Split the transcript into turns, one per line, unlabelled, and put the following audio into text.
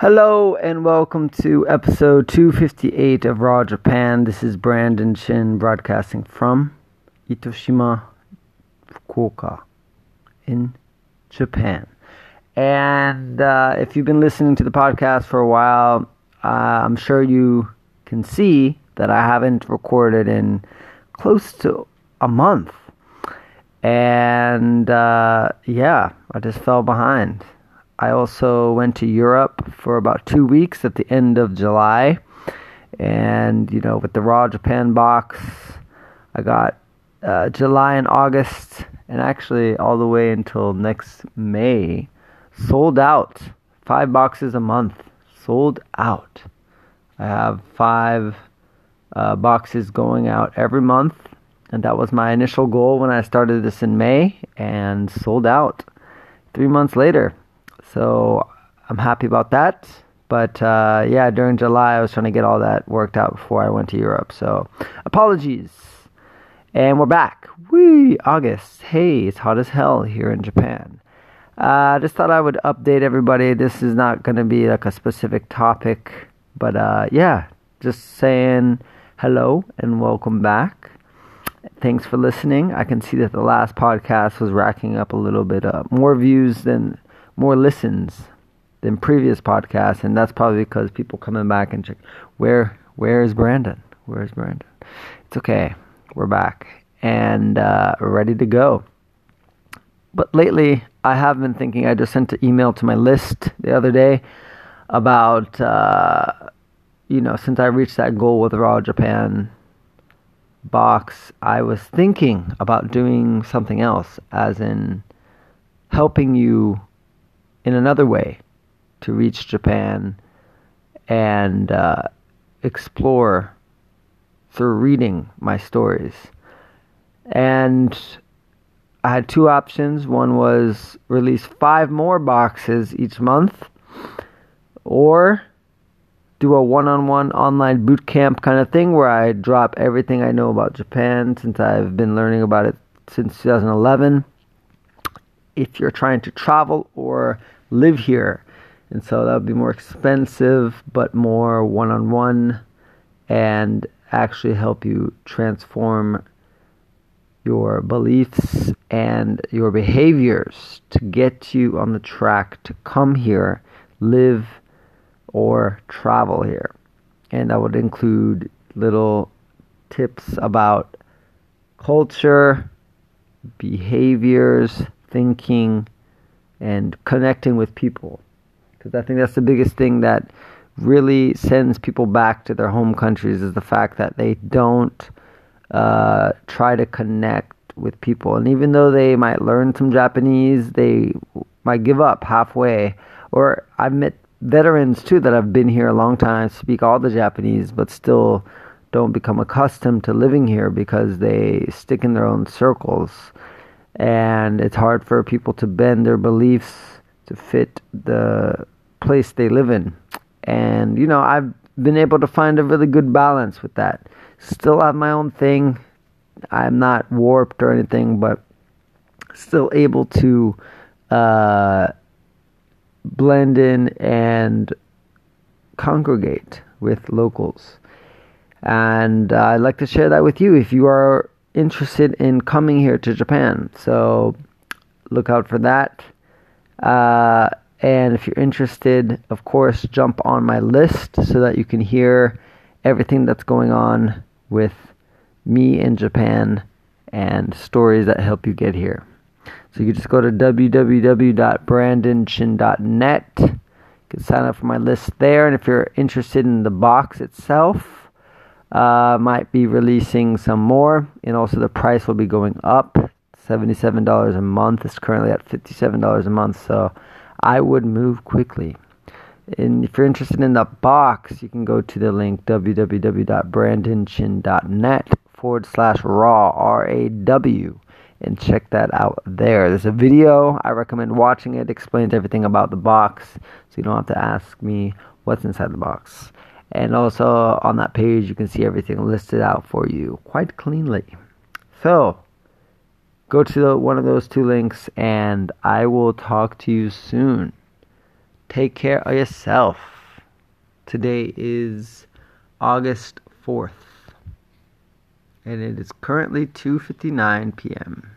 Hello and welcome to episode 258 of Raw Japan. This is Brandon Chin broadcasting from Itoshima, Fukuoka in Japan. And uh, if you've been listening to the podcast for a while, uh, I'm sure you can see that I haven't recorded in close to a month. And uh, yeah, I just fell behind. I also went to Europe for about two weeks at the end of July. And, you know, with the Raw Japan box, I got uh, July and August, and actually all the way until next May, sold out. Five boxes a month, sold out. I have five uh, boxes going out every month, and that was my initial goal when I started this in May, and sold out three months later. So I'm happy about that. But uh, yeah, during July, I was trying to get all that worked out before I went to Europe. So apologies. And we're back. Whee! August. Hey, it's hot as hell here in Japan. I uh, just thought I would update everybody. This is not going to be like a specific topic. But uh, yeah, just saying hello and welcome back. Thanks for listening. I can see that the last podcast was racking up a little bit uh, more views than more listens than previous podcasts, and that's probably because people coming back and check where where is Brandon? Where is Brandon? It's okay, we're back and uh, ready to go. But lately, I have been thinking. I just sent an email to my list the other day about uh, you know since I reached that goal with Raw Japan box, I was thinking about doing something else, as in helping you in another way to reach Japan and uh, explore through reading my stories. And I had two options. One was release five more boxes each month, or do a one on one online boot camp kind of thing where I drop everything I know about Japan since I've been learning about it since 2011 if you're trying to travel or live here. And so that would be more expensive, but more one on one and actually help you transform your beliefs and your behaviors to get you on the track to come here, live, or travel here. And that would include little tips about culture, behaviors, thinking, and connecting with people. Because I think that's the biggest thing that really sends people back to their home countries is the fact that they don't uh, try to connect with people. And even though they might learn some Japanese, they might give up halfway. Or I've met veterans too that have been here a long time, speak all the Japanese, but still don't become accustomed to living here because they stick in their own circles and it's hard for people to bend their beliefs to fit the place they live in. And you know, I've been able to find a really good balance with that. Still have my own thing. I'm not warped or anything, but still able to uh, blend in and congregate with locals. And uh, I'd like to share that with you. If you are interested in coming here to Japan. So look out for that. Uh, and if you're interested, of course, jump on my list so that you can hear everything that's going on with me in Japan and stories that help you get here. So you can just go to www.brandonchin.net. You can sign up for my list there. And if you're interested in the box itself, uh, might be releasing some more, and also the price will be going up. $77 a month. It's currently at $57 a month, so I would move quickly. And if you're interested in the box, you can go to the link www.brandonchin.net forward slash raw, R A W, and check that out there. There's a video. I recommend watching it. it. Explains everything about the box, so you don't have to ask me what's inside the box. And also on that page, you can see everything listed out for you quite cleanly. So, go to the, one of those two links, and I will talk to you soon. Take care of yourself. Today is August 4th, and it is currently 2:59 p.m.